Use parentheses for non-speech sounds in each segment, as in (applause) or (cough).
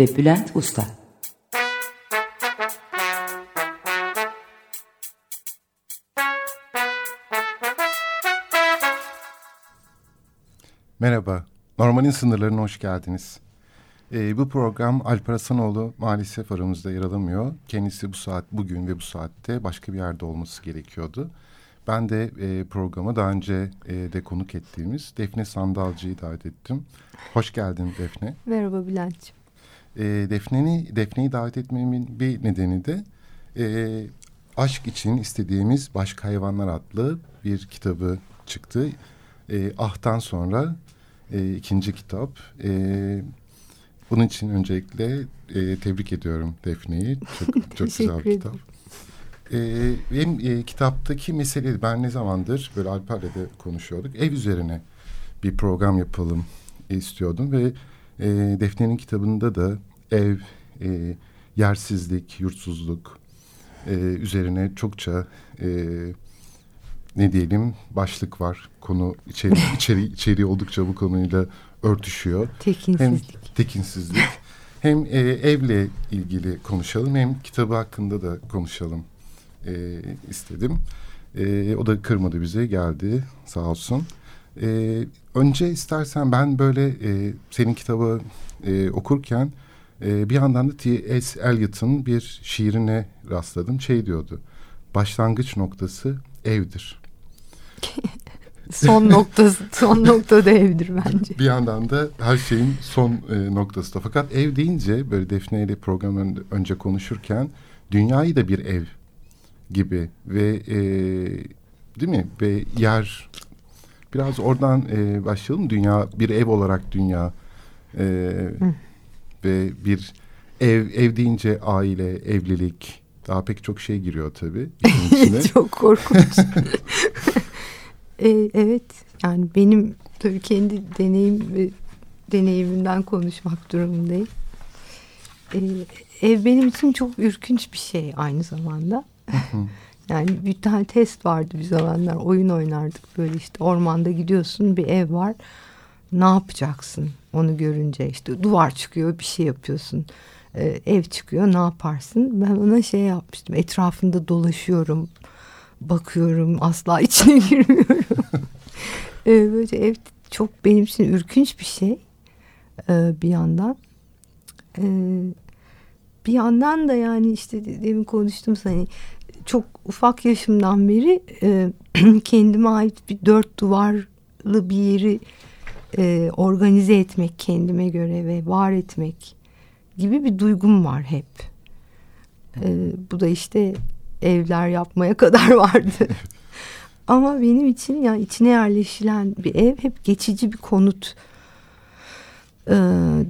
ve Bülent Usta Merhaba, Normalin Sınırlarına hoş geldiniz. Ee, bu program Alper Hasanoğlu maalesef aramızda yer alamıyor. Kendisi bu saat, bugün ve bu saatte başka bir yerde olması gerekiyordu. Ben de e, programa daha önce e, de konuk ettiğimiz Defne Sandalcı'yı davet ettim. Hoş geldin Defne. Merhaba Bülent'ciğim. E, Defne'yi Defne'yi davet etmemin bir nedeni de e, aşk için istediğimiz Başka Hayvanlar adlı bir kitabı çıktı. E, Ah'tan sonra e, ikinci kitap. E, bunun için öncelikle e, tebrik ediyorum Defne'yi. Çok, çok (laughs) güzel bir kitap. E, benim e, kitaptaki mesele ben ne zamandır böyle Alper'le de konuşuyorduk. Ev üzerine bir program yapalım istiyordum ve e, Defne'nin kitabında da ev, e, yersizlik, yurtsuzluk e, üzerine çokça e, ne diyelim başlık var. Konu içeri, (laughs) içeri, içeriği oldukça bu konuyla örtüşüyor. Tekinsizlik. Hem tekinsizlik hem e, evle ilgili konuşalım hem kitabı hakkında da konuşalım e, istedim. E, o da kırmadı bize geldi sağ olsun. E, önce istersen ben böyle e, senin kitabı e, okurken e, bir yandan da T.S. Eliot'ın bir şiirine rastladım. Şey diyordu, başlangıç noktası evdir. (laughs) son noktası, son noktada evdir bence. Bir yandan da her şeyin son e, noktası da. Fakat ev deyince böyle Defne ile program önce konuşurken dünyayı da bir ev gibi ve e, değil mi ve yer biraz oradan e, başlayalım dünya bir ev olarak dünya e, ve bir ev ev deyince aile evlilik daha pek çok şey giriyor tabii. (laughs) çok korkunç. (laughs) e, evet yani benim tabii kendi deneyim ve deneyimimden konuşmak durumundayım. E, ev benim için çok ürkünç bir şey aynı zamanda. Yani bir tane test vardı bir zamanlar oyun oynardık böyle işte ormanda gidiyorsun bir ev var. Ne yapacaksın onu görünce? İşte duvar çıkıyor bir şey yapıyorsun. Ee, ev çıkıyor ne yaparsın? Ben ona şey yapmıştım etrafında dolaşıyorum bakıyorum asla (laughs) içine girmiyorum. Ee, böyle ev çok benim için ürkünç bir şey ee, bir yandan. Ee, bir yandan da yani işte demin konuştum hani çok ufak yaşımdan beri e, (clears throat) kendime ait bir dört duvarlı bir yeri e, organize etmek kendime göre ve var etmek gibi bir duygum var hep. E, bu da işte evler yapmaya (laughs) kadar vardı. (laughs) Ama benim için yani içine yerleşilen bir ev hep geçici bir konut e,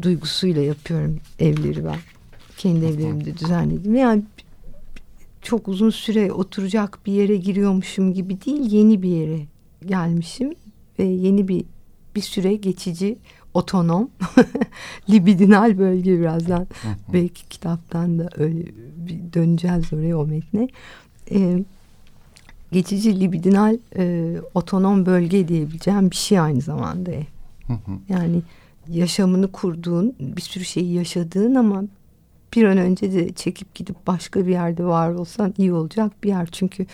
duygusuyla yapıyorum evleri ben. Kendi evlerimde düzenledim. Yani çok uzun süre oturacak bir yere giriyormuşum gibi değil yeni bir yere gelmişim ve yeni bir bir süre geçici otonom (laughs) libidinal bölge birazdan. Belki kitaptan da öyle bir döneceğiz oraya o metne. Ee, geçici libidinal e, otonom bölge diyebileceğim bir şey aynı zamanda. Yani yaşamını kurduğun bir sürü şeyi yaşadığın ama bir an önce de çekip gidip başka bir yerde var olsan iyi olacak bir yer. Çünkü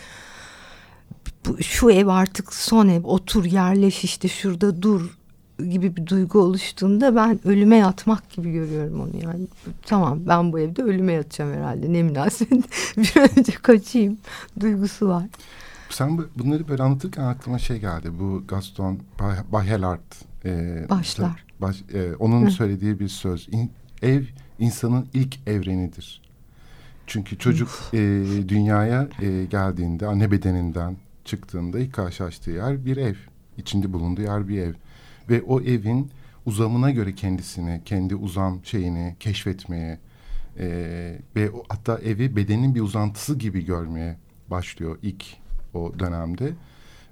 bu, şu ev artık son ev otur yerleş işte şurada dur gibi bir duygu oluştuğunda ben ölüme yatmak gibi görüyorum onu yani. Tamam ben bu evde ölüme yatacağım herhalde ne münasebet (laughs) bir an önce kaçayım duygusu var. Sen bunları böyle anlatırken aklıma şey geldi bu Gaston Bachelard. E, Başlar. Baş, e, onun Hı. söylediği bir söz. İn, ev insanın ilk evrenidir. Çünkü çocuk e, dünyaya e, geldiğinde anne bedeninden çıktığında ilk karşılaştığı yer bir ev. İçinde bulunduğu yer bir ev. Ve o evin uzamına göre kendisini, kendi uzam şeyini keşfetmeye e, ve o, hatta evi bedenin bir uzantısı gibi görmeye başlıyor ilk o dönemde.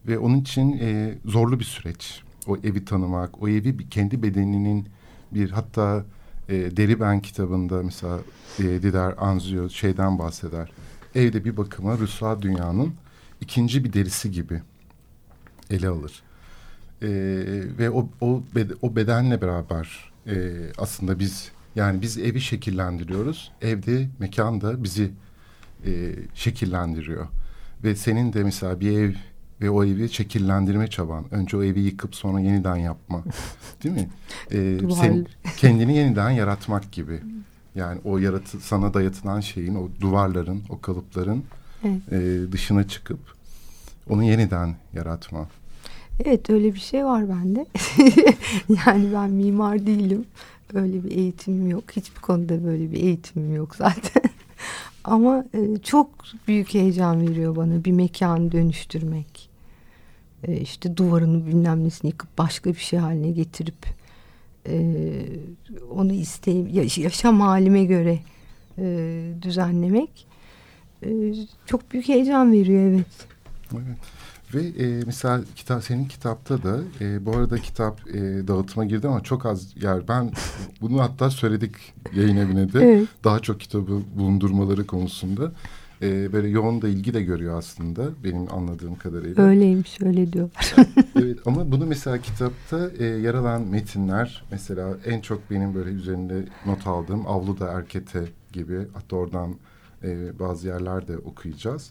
Ve onun için e, zorlu bir süreç. O evi tanımak, o evi kendi bedeninin bir hatta e, Deri Ben kitabında mesela e, Dider Anzio şeyden bahseder. Evde bir bakıma Rüsva dünyanın ikinci bir derisi gibi ele alır. E, ve o, o, o bedenle beraber e, aslında biz yani biz evi şekillendiriyoruz. Evde mekan da bizi e, şekillendiriyor. Ve senin de mesela bir ev ve o evi şekillendirme çaban. Önce o evi yıkıp sonra yeniden yapma. (laughs) Değil mi? Ee, sen, kendini yeniden yaratmak gibi. Yani o yaratı, sana dayatılan şeyin, o duvarların, o kalıpların evet. e, dışına çıkıp onu yeniden yaratma. Evet öyle bir şey var bende. (laughs) yani ben mimar değilim. Öyle bir eğitimim yok. Hiçbir konuda böyle bir eğitimim yok zaten. (laughs) Ama e, çok büyük heyecan veriyor bana bir mekanı dönüştürmek e, işte duvarını bilmem nesini yıkıp başka bir şey haline getirip e, onu isteyim yaşam halime göre e, düzenlemek e, çok büyük heyecan veriyor evet. Evet. Ve e, mesela kitap senin kitapta da e, bu arada kitap e, dağıtıma girdi ama çok az yer. Ben bunu hatta söyledik yayın evine de evet. daha çok kitabı bulundurmaları konusunda e, böyle yoğun da ilgi de görüyor aslında benim anladığım kadarıyla. Öyleymiş öyle diyorlar. (laughs) evet ama bunu mesela kitapta e, yer alan metinler mesela en çok benim böyle üzerinde not aldığım Avluda Erkete gibi hatta oradan e, bazı yerlerde okuyacağız.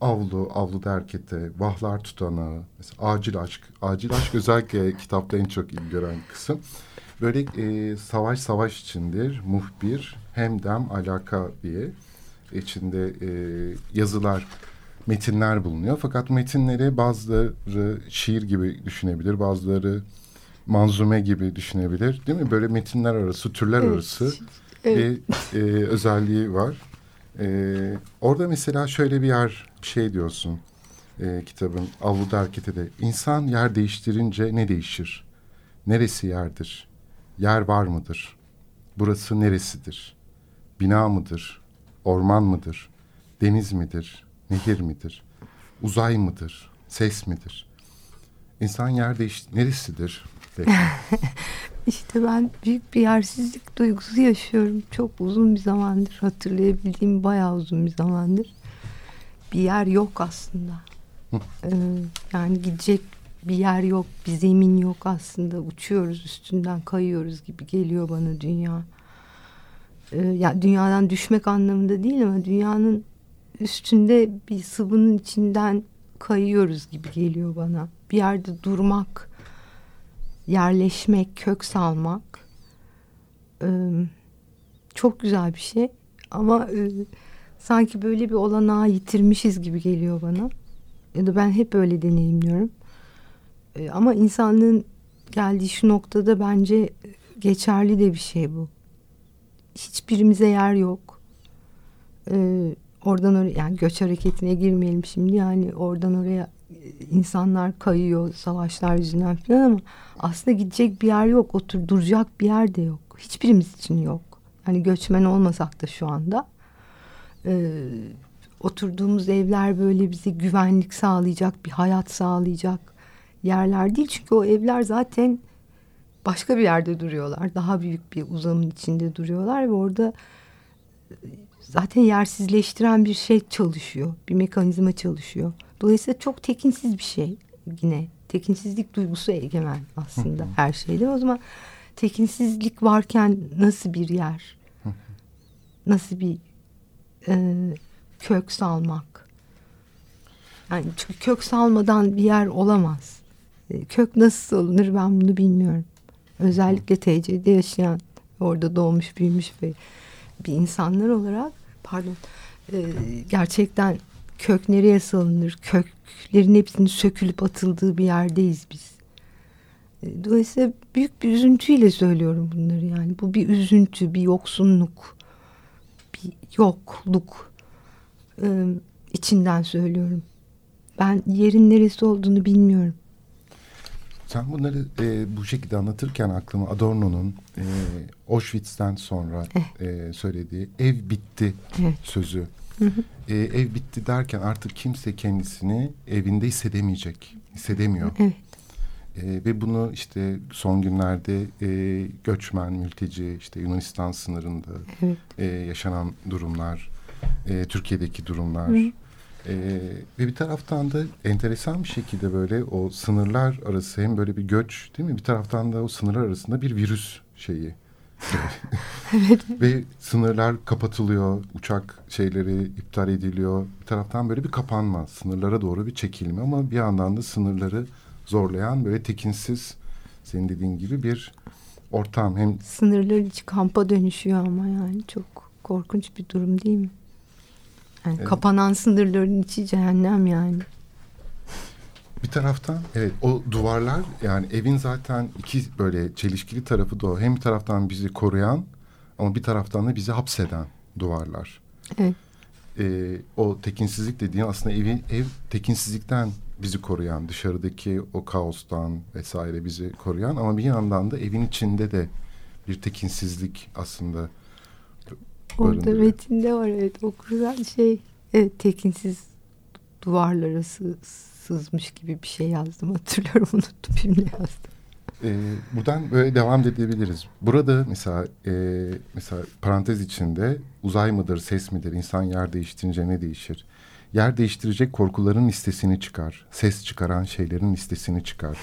Avlu, Avluda Erkete, Vahlar Tutanağı, mesela Acil Aşk. Acil Aşk (laughs) özellikle kitapta en çok ilgi gören kısım. Böyle e, savaş savaş içindir, muhbir, hemdem, alaka diye içinde e, yazılar, metinler bulunuyor. Fakat metinleri bazıları şiir gibi düşünebilir, bazıları manzume gibi düşünebilir. Değil mi? Böyle metinler arası, türler evet. arası evet. bir e, özelliği var. E, orada mesela şöyle bir yer şey diyorsun e, kitabın Avluda Hareketi de. İnsan yer değiştirince ne değişir? Neresi yerdir? Yer var mıdır? Burası neresidir? Bina mıdır? Orman mıdır? Deniz midir? Nehir midir? Uzay mıdır? Ses midir? İnsan yerde işte neresidir? (laughs) İşte ben büyük bir yersizlik duygusu yaşıyorum. Çok uzun bir zamandır hatırlayabildiğim bayağı uzun bir zamandır. Bir yer yok aslında. ee, yani gidecek bir yer yok, bir zemin yok aslında. Uçuyoruz üstünden kayıyoruz gibi geliyor bana dünya e, yani dünyadan düşmek anlamında değil ama dünyanın üstünde bir sıvının içinden kayıyoruz gibi geliyor bana. Bir yerde durmak, yerleşmek, kök salmak e, çok güzel bir şey. Ama e, sanki böyle bir olanağı yitirmişiz gibi geliyor bana. Ya da ben hep öyle deneyimliyorum. E, ama insanlığın geldiği şu noktada bence geçerli de bir şey bu hiçbirimize yer yok. Ee, oradan oraya yani göç hareketine girmeyelim şimdi. Yani oradan oraya insanlar kayıyor savaşlar yüzünden falan ama aslında gidecek bir yer yok. Otur duracak bir yer de yok. Hiçbirimiz için yok. Hani göçmen olmasak da şu anda e, oturduğumuz evler böyle bize güvenlik sağlayacak bir hayat sağlayacak yerler değil. Çünkü o evler zaten başka bir yerde duruyorlar. Daha büyük bir uzamın içinde duruyorlar ve orada e, zaten yersizleştiren bir şey çalışıyor. Bir mekanizma çalışıyor. Dolayısıyla çok tekinsiz bir şey yine. Tekinsizlik duygusu egemen aslında her şeyde. O zaman tekinsizlik varken nasıl bir yer? Nasıl bir e, kök salmak? Yani çünkü kök salmadan bir yer olamaz. E, kök nasıl salınır ben bunu bilmiyorum. Özellikle TC'de yaşayan, orada doğmuş, büyümüş ve bir insanlar olarak pardon e, gerçekten kök nereye salınır? Köklerin hepsinin sökülüp atıldığı bir yerdeyiz biz. E, dolayısıyla büyük bir üzüntüyle söylüyorum bunları yani. Bu bir üzüntü, bir yoksunluk, bir yokluk e, içinden söylüyorum. Ben yerin neresi olduğunu bilmiyorum. Sen bunları e, bu şekilde anlatırken aklıma Adorno'nun e, Auschwitz'ten sonra e, söylediği ev bitti Evet. sözü. E, ev bitti derken artık kimse kendisini evinde hissedemeyecek, hissedemiyor. Evet. E, ve bunu işte son günlerde e, göçmen, mülteci, işte Yunanistan sınırında Evet. e, yaşanan durumlar, e, Türkiye'deki durumlar e, ve bir taraftan da enteresan bir şekilde böyle o sınırlar arası hem böyle bir göç değil mi? Bir taraftan da o sınırlar arasında bir virüs şeyi. (laughs) ve sınırlar kapatılıyor, uçak şeyleri iptal ediliyor. Bir taraftan böyle bir kapanma, sınırlara doğru bir çekilme ama bir yandan da sınırları zorlayan böyle tekinsiz senin dediğin gibi bir ortam. Hem Sınırlar içi kampa dönüşüyor ama yani çok korkunç bir durum değil mi? Yani Evet. kapanan sınırların içi cehennem yani. Bir taraftan evet o duvarlar yani evin zaten iki böyle çelişkili tarafı da o. Hem bir taraftan bizi koruyan ama bir taraftan da bizi hapseden duvarlar. Evet. Ee, o tekinsizlik dediğin aslında evi, ev tekinsizlikten bizi koruyan dışarıdaki o kaostan vesaire bizi koruyan ama bir yandan da evin içinde de bir tekinsizlik aslında Orada metinde var evet okursan şey evet tekinsiz duvarlar arası sızmış gibi bir şey yazdım (laughs) hatırlıyorum unuttum şimdi yazdım. Ee, buradan böyle devam edebiliriz. Burada mesela e, mesela parantez içinde uzay mıdır, ses midir, insan yer değiştirince ne değişir? Yer değiştirecek korkuların listesini çıkar. Ses çıkaran şeylerin listesini çıkar.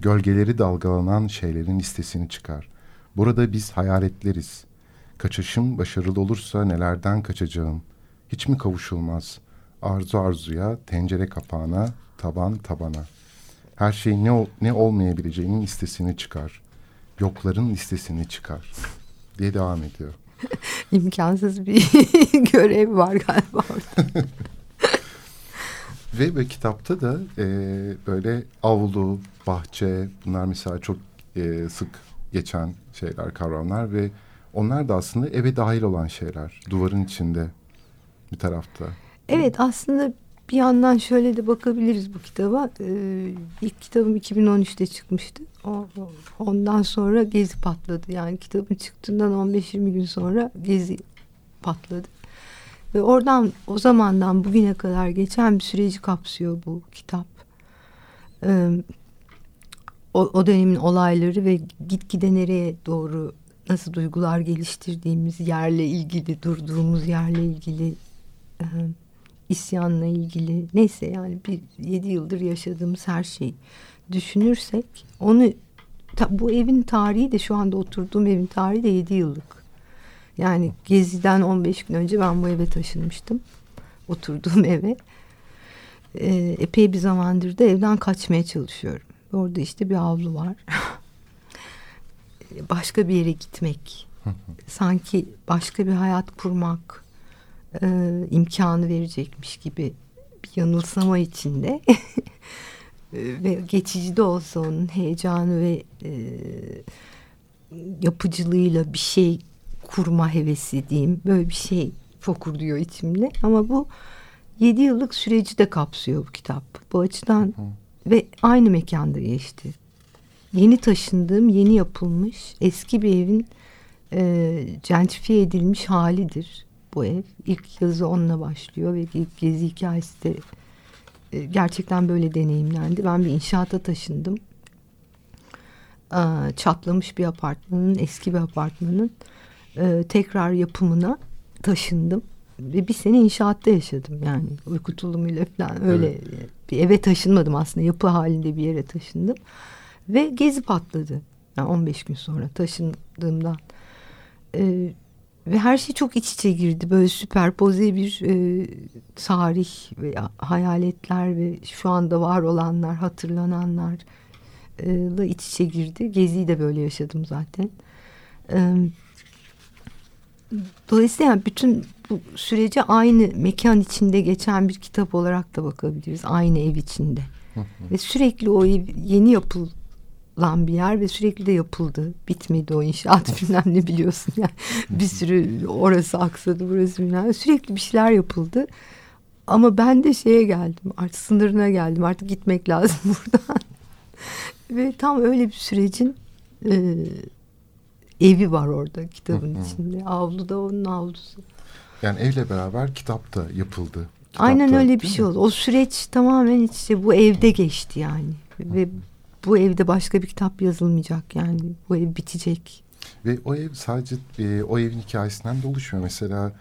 Gölgeleri dalgalanan şeylerin listesini çıkar. Burada biz hayaletleriz. Kaçışım başarılı olursa nelerden kaçacağım? Hiç mi kavuşulmaz? Arzu arzuya, tencere kapağına, taban tabana. Her şeyin ne, ol- ne olmayabileceğinin listesini çıkar. Yokların listesini çıkar. Diye devam ediyor. (laughs) İmkansız bir (laughs) görev var galiba orada. (laughs) Ve, ve kitapta da e, böyle avlu, bahçe bunlar mesela çok e, sık geçen şeyler, kavramlar ve onlar da aslında eve dahil olan şeyler. Duvarın içinde bir tarafta. Evet aslında bir yandan şöyle de bakabiliriz bu kitaba. Ee, ilk kitabım 2013'te çıkmıştı. O, ondan sonra Gezi patladı. Yani kitabın çıktığından 15-20 gün sonra Gezi patladı. Ve oradan o zamandan bugüne kadar geçen bir süreci kapsıyor bu kitap. Ee, o, o dönemin olayları ve gitgide nereye doğru nasıl duygular geliştirdiğimiz yerle ilgili, durduğumuz yerle ilgili e, isyanla ilgili neyse yani bir yedi yıldır yaşadığımız her şeyi düşünürsek onu ta- bu evin tarihi de şu anda oturduğum evin tarihi de yedi yıllık. Yani Gezi'den 15 gün önce ben bu eve taşınmıştım. Oturduğum (laughs) eve. Ee, epey bir zamandır da evden kaçmaya çalışıyorum. Orada işte bir avlu var. (laughs) başka bir yere gitmek. (laughs) Sanki başka bir hayat kurmak e, imkanı verecekmiş gibi bir yanılsama içinde. (laughs) E, ve geçici de olsa onun heyecanı ve e, yapıcılığıyla bir şey kurma hevesi diyeyim. Böyle bir şey fokurduyor içimde. Ama bu yedi yıllık süreci de kapsıyor bu kitap. Bu açıdan ve aynı mekanda geçti. Yeni taşındığım, yeni yapılmış eski bir evin e, gentrifiye edilmiş halidir bu ev. İlk yazı onunla başlıyor ve ilk gezi hikayesi de e, gerçekten böyle deneyimlendi. Ben bir inşaata taşındım. Aa, çatlamış bir apartmanın, eski bir apartmanın e, tekrar yapımına taşındım. Ve bir sene inşaatta yaşadım yani uyku tulumuyla falan öyle bir eve taşınmadım aslında yapı halinde bir yere taşındım. Ve gezi patladı. Yani 15 gün sonra taşındığımdan. Ee, ve her şey çok iç içe girdi. Böyle süperpoze bir e, tarih ve hayaletler ve şu anda var olanlar, hatırlananlar e, da iç içe girdi. Geziyi de böyle yaşadım zaten. E, dolayısıyla yani bütün bu sürece aynı mekan içinde geçen bir kitap olarak da bakabiliriz. Aynı ev içinde. ve sürekli o ev yeni yapılan bir yer ve sürekli de yapıldı. Bitmedi o inşaat bilmem ne biliyorsun yani. bir sürü orası aksadı burası bilmem Sürekli bir şeyler yapıldı. Ama ben de şeye geldim artık sınırına geldim artık gitmek lazım (laughs) buradan. Ve tam öyle bir sürecin e, evi var orada kitabın içinde. Avlu da onun avlusu. Yani evle beraber kitap da yapıldı. Kitap Aynen da, öyle bir şey mi? oldu. O süreç tamamen işte bu evde geçti yani. Ve bu evde başka bir kitap yazılmayacak yani. Bu ev bitecek. Ve o ev sadece e, o evin hikayesinden de oluşmuyor. Mesela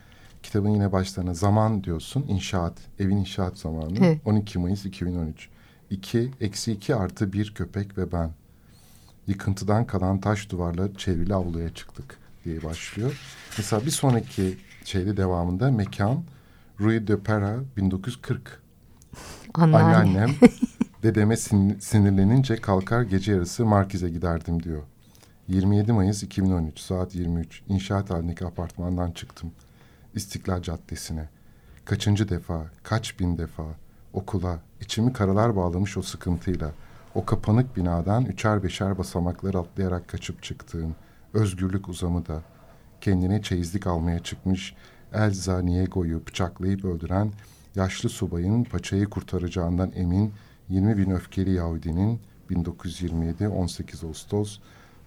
kitabın yine başlarına zaman diyorsun. inşaat, evin inşaat zamanı. Evet. 12 Mayıs 2013. 2, eksi 2 artı bir köpek ve ben. Yıkıntıdan kalan taş duvarla çevrili avluya çıktık diye başlıyor. Mesela bir sonraki şeyde devamında mekan Rue de Pera 1940. Anneanne. Anneannem (laughs) dedeme sin- sinirlenince kalkar gece yarısı Markiz'e giderdim diyor. 27 Mayıs 2013 saat 23 inşaat halindeki apartmandan çıktım. İstiklal Caddesi'ne. Kaçıncı defa, kaç bin defa okula, içimi karalar bağlamış o sıkıntıyla, o kapanık binadan üçer beşer basamaklar atlayarak kaçıp çıktığım, özgürlük uzamı da, kendine çeyizlik almaya çıkmış Elza Niego'yu bıçaklayıp öldüren yaşlı subayın paçayı kurtaracağından emin 20 bin öfkeli Yahudinin 1927 18 Ağustos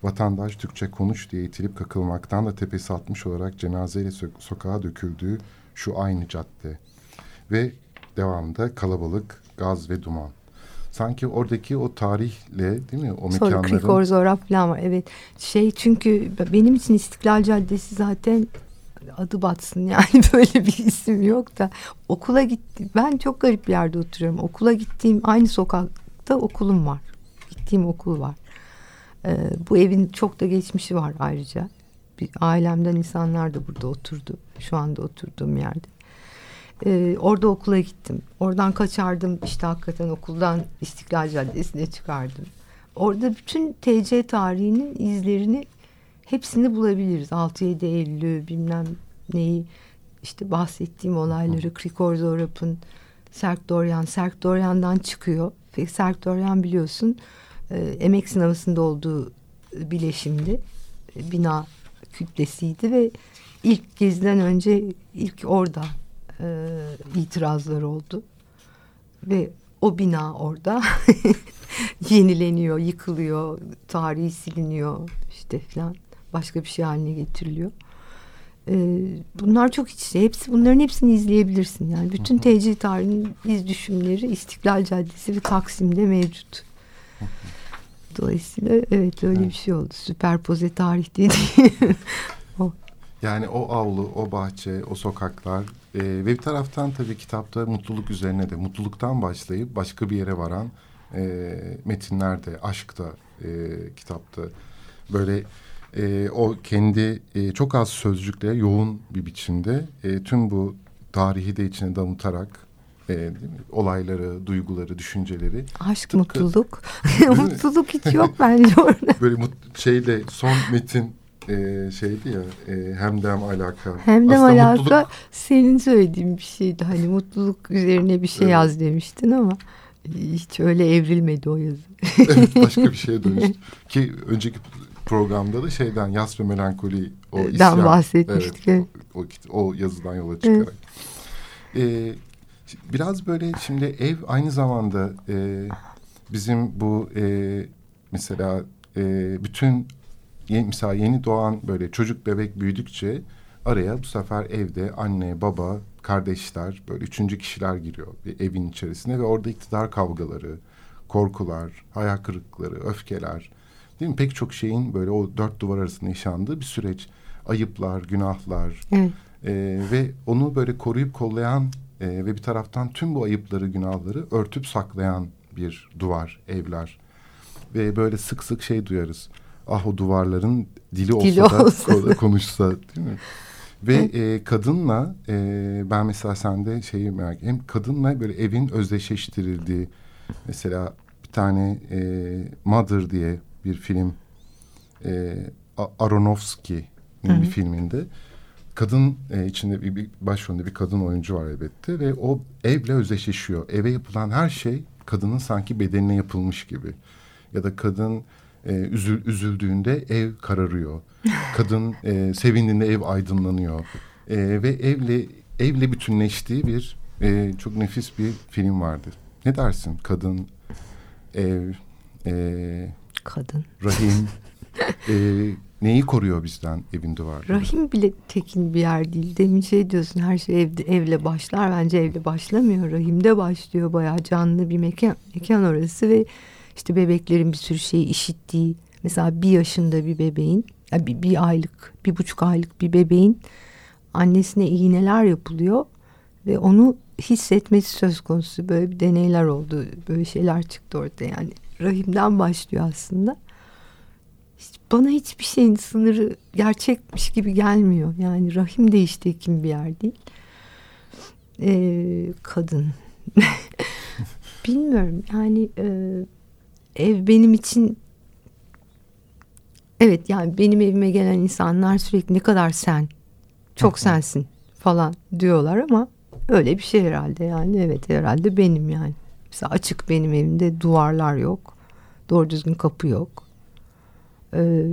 vatandaş Türkçe konuş diye itilip kakılmaktan da tepesi atmış olarak cenazeyle so- sokağa döküldüğü şu aynı cadde ve devamında kalabalık, gaz ve duman. Sanki oradaki o tarihle değil mi o Sonra mekanların Krikor Zorap falan var. Evet. Şey çünkü benim için İstiklal Caddesi zaten adı batsın yani (laughs) böyle bir isim yok da okula gittim. Ben çok garip bir yerde oturuyorum. Okula gittiğim aynı sokakta okulum var. Gittiğim okul var. Ee, bu evin çok da geçmişi var ayrıca. Bir ailemden insanlar da burada oturdu. Şu anda oturduğum yerde. Ee, orada okula gittim. Oradan kaçardım işte hakikaten okuldan İstiklal Caddesi'ne çıkardım. Orada bütün TC tarihinin izlerini hepsini bulabiliriz. 6-7 Eylül'ü bilmem neyi işte bahsettiğim olayları Krikor Zorap'ın Serk Doryan, Serk Doryan'dan çıkıyor. Ve Serk Doryan biliyorsun e, emek sınavısında olduğu bileşimdi. E, bina kütlesiydi ve ilk geziden önce ilk orada e, itirazlar oldu. Ve o bina orada (laughs) yenileniyor, yıkılıyor, tarihi siliniyor işte falan. Başka bir şey haline getiriliyor. Ee, bunlar çok iç içe. Hepsi, bunların hepsini izleyebilirsin. Yani bütün TC tarihinin iz düşümleri İstiklal Caddesi ve Taksim'de mevcut. Dolayısıyla evet öyle bir şey oldu. Süperpoze tarih dediğim. (laughs) o. Yani o avlu, o bahçe, o sokaklar e, ve bir taraftan tabii kitapta mutluluk üzerine de mutluluktan başlayıp başka bir yere varan e, metinler de, aşk da e, kitapta böyle e, o kendi e, çok az sözcükle yoğun bir biçimde e, tüm bu tarihi de içine damıtarak e, olayları, duyguları, düşünceleri Aşk, Tıpkı- mutluluk. (laughs) Mutluluk hiç yok bence orada. (laughs) böyle mut, şeyle son metin e, şeydi ya e, hem de hem alaka. Hem de Aslında alaka mutluluk- senin söylediğin bir şeydi. Hani mutluluk üzerine bir şey Evet. yaz demiştin ama hiç öyle evrilmedi o yazı. Evet, başka bir şeye (laughs) dönüştü. Ki önceki programda da şeyden yas ve melankoli o Den isyan. bahsetmiştik, Evet, o, o, o yazıdan yola çıkarak. Ee, biraz böyle şimdi ev aynı zamanda e, bizim bu e, mesela e, bütün yeni, mesela yeni doğan böyle çocuk bebek büyüdükçe araya bu sefer evde anne baba kardeşler böyle üçüncü kişiler giriyor bir evin içerisine ve orada iktidar kavgaları korkular hayal kırıklıkları öfkeler değil mi pek çok şeyin böyle o dört duvar arasında yaşandığı bir süreç ayıplar günahlar Evet. ee, ve onu böyle koruyup kollayan e, ve bir taraftan tüm bu ayıpları, günahları örtüp saklayan bir duvar, evler. Ve böyle sık sık şey duyarız. Ah o duvarların dili olsa Dili da (laughs) olsa ko- konuşsa değil mi? Ve e, kadınla e, ben mesela sende şeyi merak hem kadınla böyle evin özdeşleştirildiği mesela bir tane e, Mother diye bir film e, Aronofsky'nin bir filminde kadın e, içinde bir, bir başrolünde bir kadın oyuncu var elbette ve o evle özdeşleşiyor. Eve yapılan her şey kadının sanki bedenine yapılmış gibi. Ya da kadın e, üzül, üzüldüğünde ev kararıyor. (laughs) Kadın e, sevindiğinde ev aydınlanıyor. E, ve evle evle bütünleştiği bir e, çok nefis bir film vardı. Ne dersin? Kadın, ev, e, Kadın. rahim (laughs) e, neyi koruyor bizden evin duvarları? Rahim bile tekin bir yer değil. Demin şey diyorsun her şey evde, evle başlar. Bence evle başlamıyor. Rahimde başlıyor. Bayağı canlı bir mekan, mekan orası ve işte bebeklerin bir sürü şeyi işittiği. Mesela bir yaşında bir bebeğin, yani bir, bir aylık, bir buçuk aylık bir bebeğin annesine iğneler yapılıyor ve onu hissetmesi söz konusu. Böyle bir deneyler oldu. Böyle şeyler çıktı ortaya yani. Rahimden başlıyor aslında bana hiçbir şeyin sınırı gerçekmiş gibi gelmiyor. Yani rahim de işte kim bir yer değil. Ee, kadın. (laughs) Bilmiyorum yani e, ev benim için evet yani benim evime gelen insanlar sürekli ne kadar sen çok sensin falan diyorlar ama öyle bir şey herhalde yani evet herhalde benim yani. Mesela açık benim evimde duvarlar yok. Doğru düzgün kapı yok. E,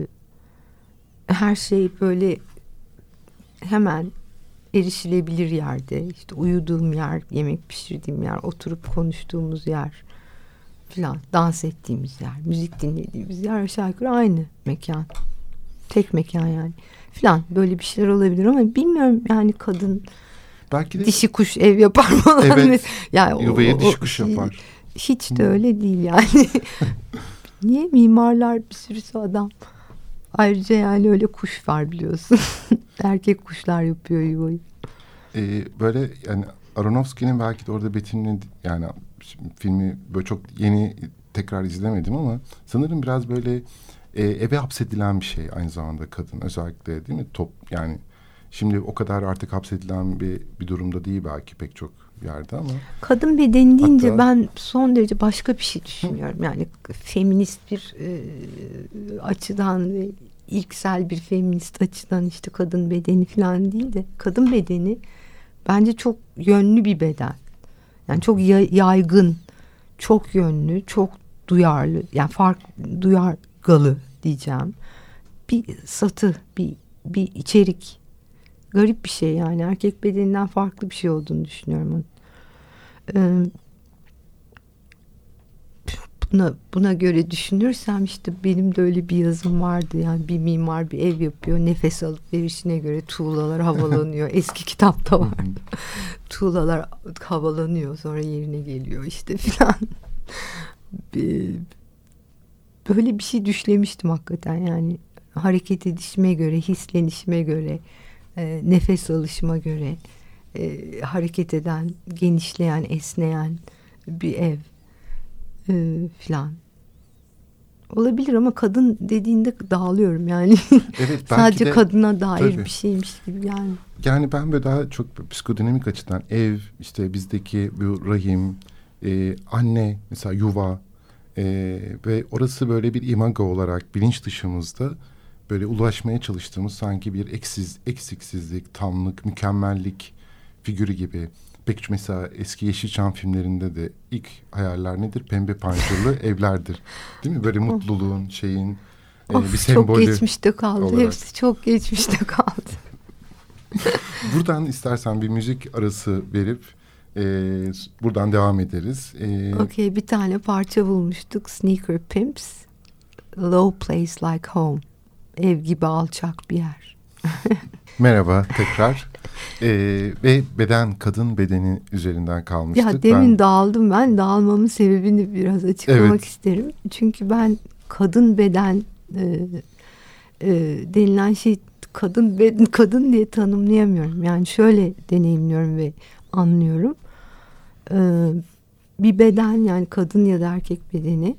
her şey böyle hemen erişilebilir yerde. İşte uyuduğum yer yemek pişirdiğim yer oturup konuştuğumuz yer filan dans ettiğimiz yer müzik dinlediğimiz yer aşağı yukarı aynı mekan. Tek mekan yani. Filan böyle bir şeyler olabilir ama bilmiyorum yani kadın Belki de dişi kuş ev yapar falan evet, (laughs) yani yuvaya dişi kuş yapar. hiç de öyle değil yani. (laughs) Niye mimarlar bir sürüsü adam? Ayrıca yani öyle kuş var biliyorsun. (laughs) Erkek kuşlar yapıyor yuvayı. Ee, böyle yani Aronofsky'nin belki de orada Betin'in yani filmi böyle çok yeni tekrar izlemedim ama sanırım biraz böyle e, eve hapsedilen bir şey aynı zamanda kadın. Özellikle değil mi? Top yani şimdi o kadar artık hapsedilen bir bir durumda değil belki pek çok yerde ama. Kadın bedeni deyince Hatta, ben son derece başka bir şey düşünüyorum. (laughs) Yani feminist bir e, açıdan ve ilksel bir feminist açıdan işte kadın bedeni falan değil de kadın bedeni bence çok yönlü bir beden. Yani çok yaygın, çok yönlü, çok duyarlı, yani fark duyargalı diyeceğim. Bir satı, bir bir içerik. Garip bir şey yani. Erkek bedeninden farklı bir şey olduğunu düşünüyorum onun. Buna, buna göre düşünürsem işte benim de öyle bir yazım vardı yani. Bir mimar bir ev yapıyor nefes alıp verişine göre tuğlalar havalanıyor. (laughs) Eski kitapta vardı tuğlalar havalanıyor sonra yerine geliyor işte filan. (laughs) Böyle bir şey düşlemiştim hakikaten yani. Hareket edişime göre hislenişime göre e, nefes alışıma göre e, hareket eden, genişleyen, esneyen bir ev e, filan. Olabilir ama kadın dediğinde dağılıyorum yani. Evet, (laughs) Sadece de, kadına dair tabii. bir şeymiş gibi yani. Yani ben böyle daha çok psikodinamik açıdan ev, işte bizdeki bu rahim, e, anne mesela yuva e, ve orası böyle bir imago olarak bilinç dışımızda böyle ulaşmaya çalıştığımız sanki bir eksiz, eksiksizlik, tamlık, mükemmellik figürü gibi. Pek mesela eski Yeşilçam filmlerinde de ilk hayaller nedir? Pembe panjurlu (laughs) evlerdir. Değil mi? Böyle mutluluğun şeyin e, of, bir sembolü. Çok geçmişte kaldı. Olarak. Hepsi çok geçmişte kaldı. (laughs) buradan istersen bir müzik arası verip e, buradan devam ederiz. E, Okey bir tane parça bulmuştuk. Sneaker Pimps. Low Place Like Home. Ev gibi alçak bir yer. (laughs) Merhaba tekrar. Ee, ve beden kadın bedeni üzerinden kalmıştık. Ya demin ben... dağıldım ben. Dağılmamın sebebini biraz açıklamak evet. isterim. Çünkü ben kadın beden e, e, denilen şey kadın beden kadın diye tanımlayamıyorum. Yani şöyle deneyimliyorum ve anlıyorum. Ee, bir beden yani kadın ya da erkek bedeni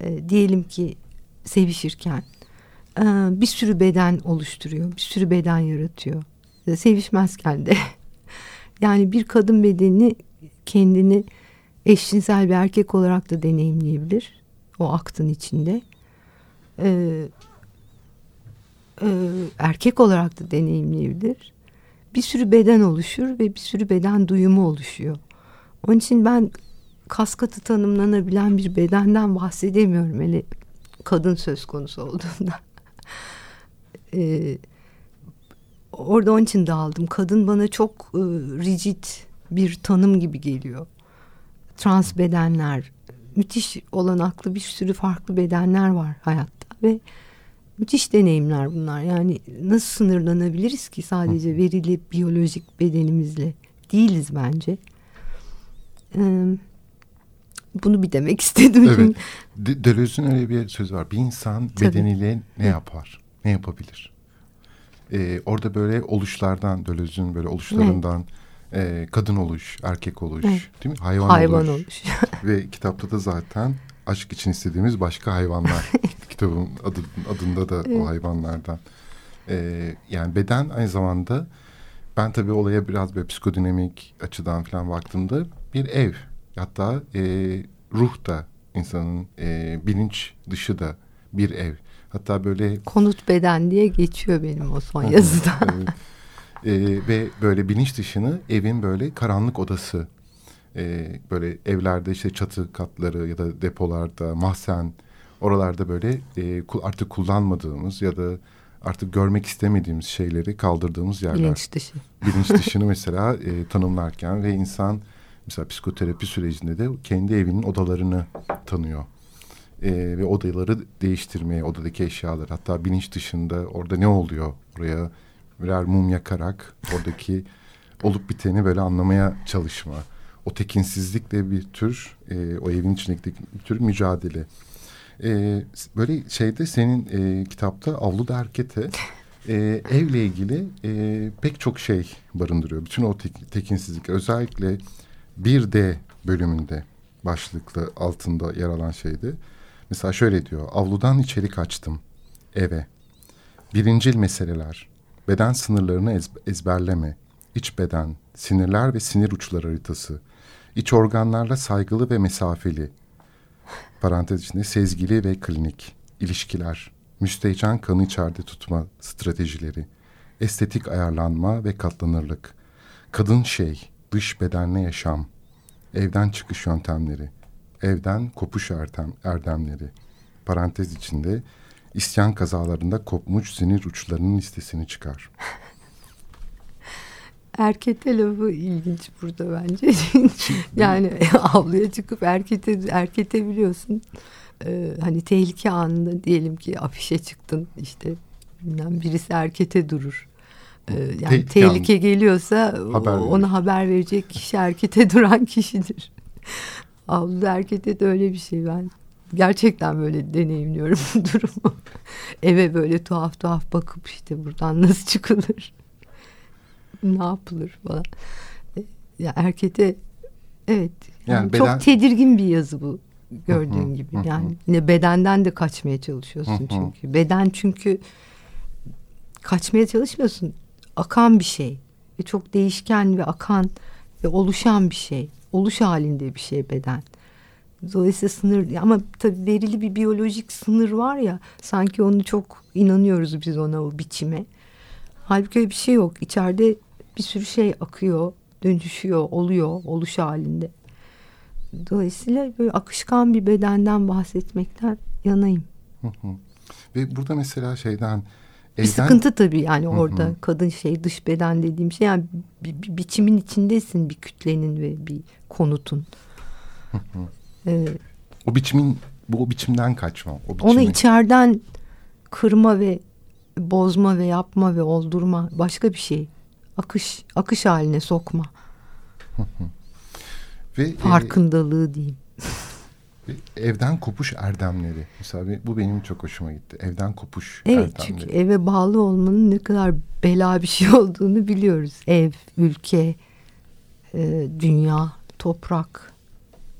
e, diyelim ki sevişirken bir sürü beden oluşturuyor. Bir sürü beden yaratıyor sevişmezken de. (laughs) yani bir kadın bedeni kendini eşcinsel bir erkek olarak da deneyimleyebilir. O aktın içinde. Ee, e, erkek olarak da deneyimleyebilir. Bir sürü beden oluşur ve bir sürü beden duyumu oluşuyor. Onun için ben kas katı tanımlanabilen bir bedenden bahsedemiyorum. Hele kadın söz konusu olduğunda. Ee, orada onun için dağıldım. Kadın bana çok e, rigid bir tanım gibi geliyor. Trans bedenler, müthiş olanaklı bir sürü farklı bedenler var hayatta ve müthiş deneyimler bunlar. Yani nasıl sınırlanabiliriz ki sadece verili biyolojik bedenimizle değiliz bence. Ee, bunu bir demek istedim. Evet. (laughs) De Deleuze'ün öyle bir sözü var. Bir insan Tabii. bedeniyle ne yapar? Ne yapabilir? Ee, orada böyle oluşlardan, Deleuze'ün böyle oluşlarından evet. e, kadın oluş, erkek oluş, evet. değil mi? Hayvan, Hayvan oluş. oluş. (laughs) Ve kitapta da zaten aşk için istediğimiz başka hayvanlar. (laughs) Kitabın adı, adında da evet. o hayvanlardan. Ee, yani beden aynı zamanda ben tabii olaya biraz böyle psikodinamik açıdan falan baktığımda bir ev. Hatta e, ruh da insanın e, bilinç dışı da bir ev. Hatta böyle... Konut beden diye geçiyor benim o son yazıda. evet. e, ve böyle bilinç dışını evin böyle karanlık odası. E, böyle evlerde işte çatı katları ya da depolarda, mahzen oralarda böyle e, artık kullanmadığımız ya da artık görmek istemediğimiz şeyleri kaldırdığımız yerler. Bilinç dışı. Bilinç dışını (laughs) mesela e, tanımlarken ve insan mesela psikoterapi sürecinde de kendi evinin odalarını tanıyor. E, ve odaları değiştirmeye, odadaki eşyalar hatta bilinç dışında orada ne oluyor oraya birer mum yakarak oradaki (laughs) olup biteni böyle anlamaya çalışma. O tekinsizlikle bir tür, e, o evin içindeki bir tür mücadele. E, böyle şeyde senin e, kitapta Avlu Derkete e, evle ilgili e, pek çok şey barındırıyor. Bütün o tek, tekinsizlik özellikle bir d bölümünde başlıklı altında yer alan şeydi. Mesela şöyle diyor. Avludan içeri kaçtım. Eve. Birincil meseleler. Beden sınırlarını ez, ezberleme. İç beden, sinirler ve sinir uçları haritası. İç organlarla saygılı ve mesafeli parantez içinde sezgili ve klinik ilişkiler, müstehcen kanı içeride tutma stratejileri, estetik ayarlanma ve katlanırlık, kadın şey, dış bedenle yaşam, evden çıkış yöntemleri, evden kopuş erdem, erdemleri, parantez içinde isyan kazalarında kopmuş sinir uçlarının listesini çıkar. (laughs) erkete lafı ilginç burada bence. (laughs) yani (laughs) avluya çıkıp erkete erkete biliyorsun. Ee, hani tehlike anında diyelim ki afişe çıktın işte bilmem birisi erkete durur. Ee, yani Te tehlike an. geliyorsa haber ona haber verecek kişi erkete duran kişidir. Avluda erkete de öyle bir şey ben gerçekten böyle deneyimliyorum bu durumu. (laughs) Eve böyle tuhaf tuhaf bakıp işte buradan nasıl çıkılır (laughs) ne yapılır falan. E, ya erkete evet yani, yani beden... çok tedirgin bir yazı bu gördüğün gibi. Yani ne bedenden de kaçmaya çalışıyorsun çünkü. Beden çünkü kaçmaya çalışmıyorsun. Akan bir şey. Ve çok değişken ve akan ve oluşan bir şey. Oluş halinde bir şey beden. Dolayısıyla sınır ama tabii verili bir biyolojik sınır var ya sanki onu çok inanıyoruz biz ona o biçime. Halbuki öyle bir şey yok. İçeride bir sürü şey akıyor, dönüşüyor, oluyor, oluş halinde. Dolayısıyla böyle akışkan bir bedenden bahsetmekten yanayım. Ve burada mesela şeyden bir evden... sıkıntı tabii yani orada kadın şey dış beden dediğim şey yani bir, bir biçimin içindesin bir kütlenin ve bir konutun. evet. O biçimin bu o biçimden kaçma. O biçimi... Onu içeriden kırma ve bozma ve yapma ve oldurma başka bir şey akış akış haline sokma. Ve e, farkındalığı e, diyeyim. Evden kopuş erdemleri. Mesela bu benim çok hoşuma gitti. Evden kopuş evet, erdemleri. Evet çünkü eve bağlı olmanın ne kadar bela bir şey (laughs) olduğunu biliyoruz. Ev, ülke, e, dünya, toprak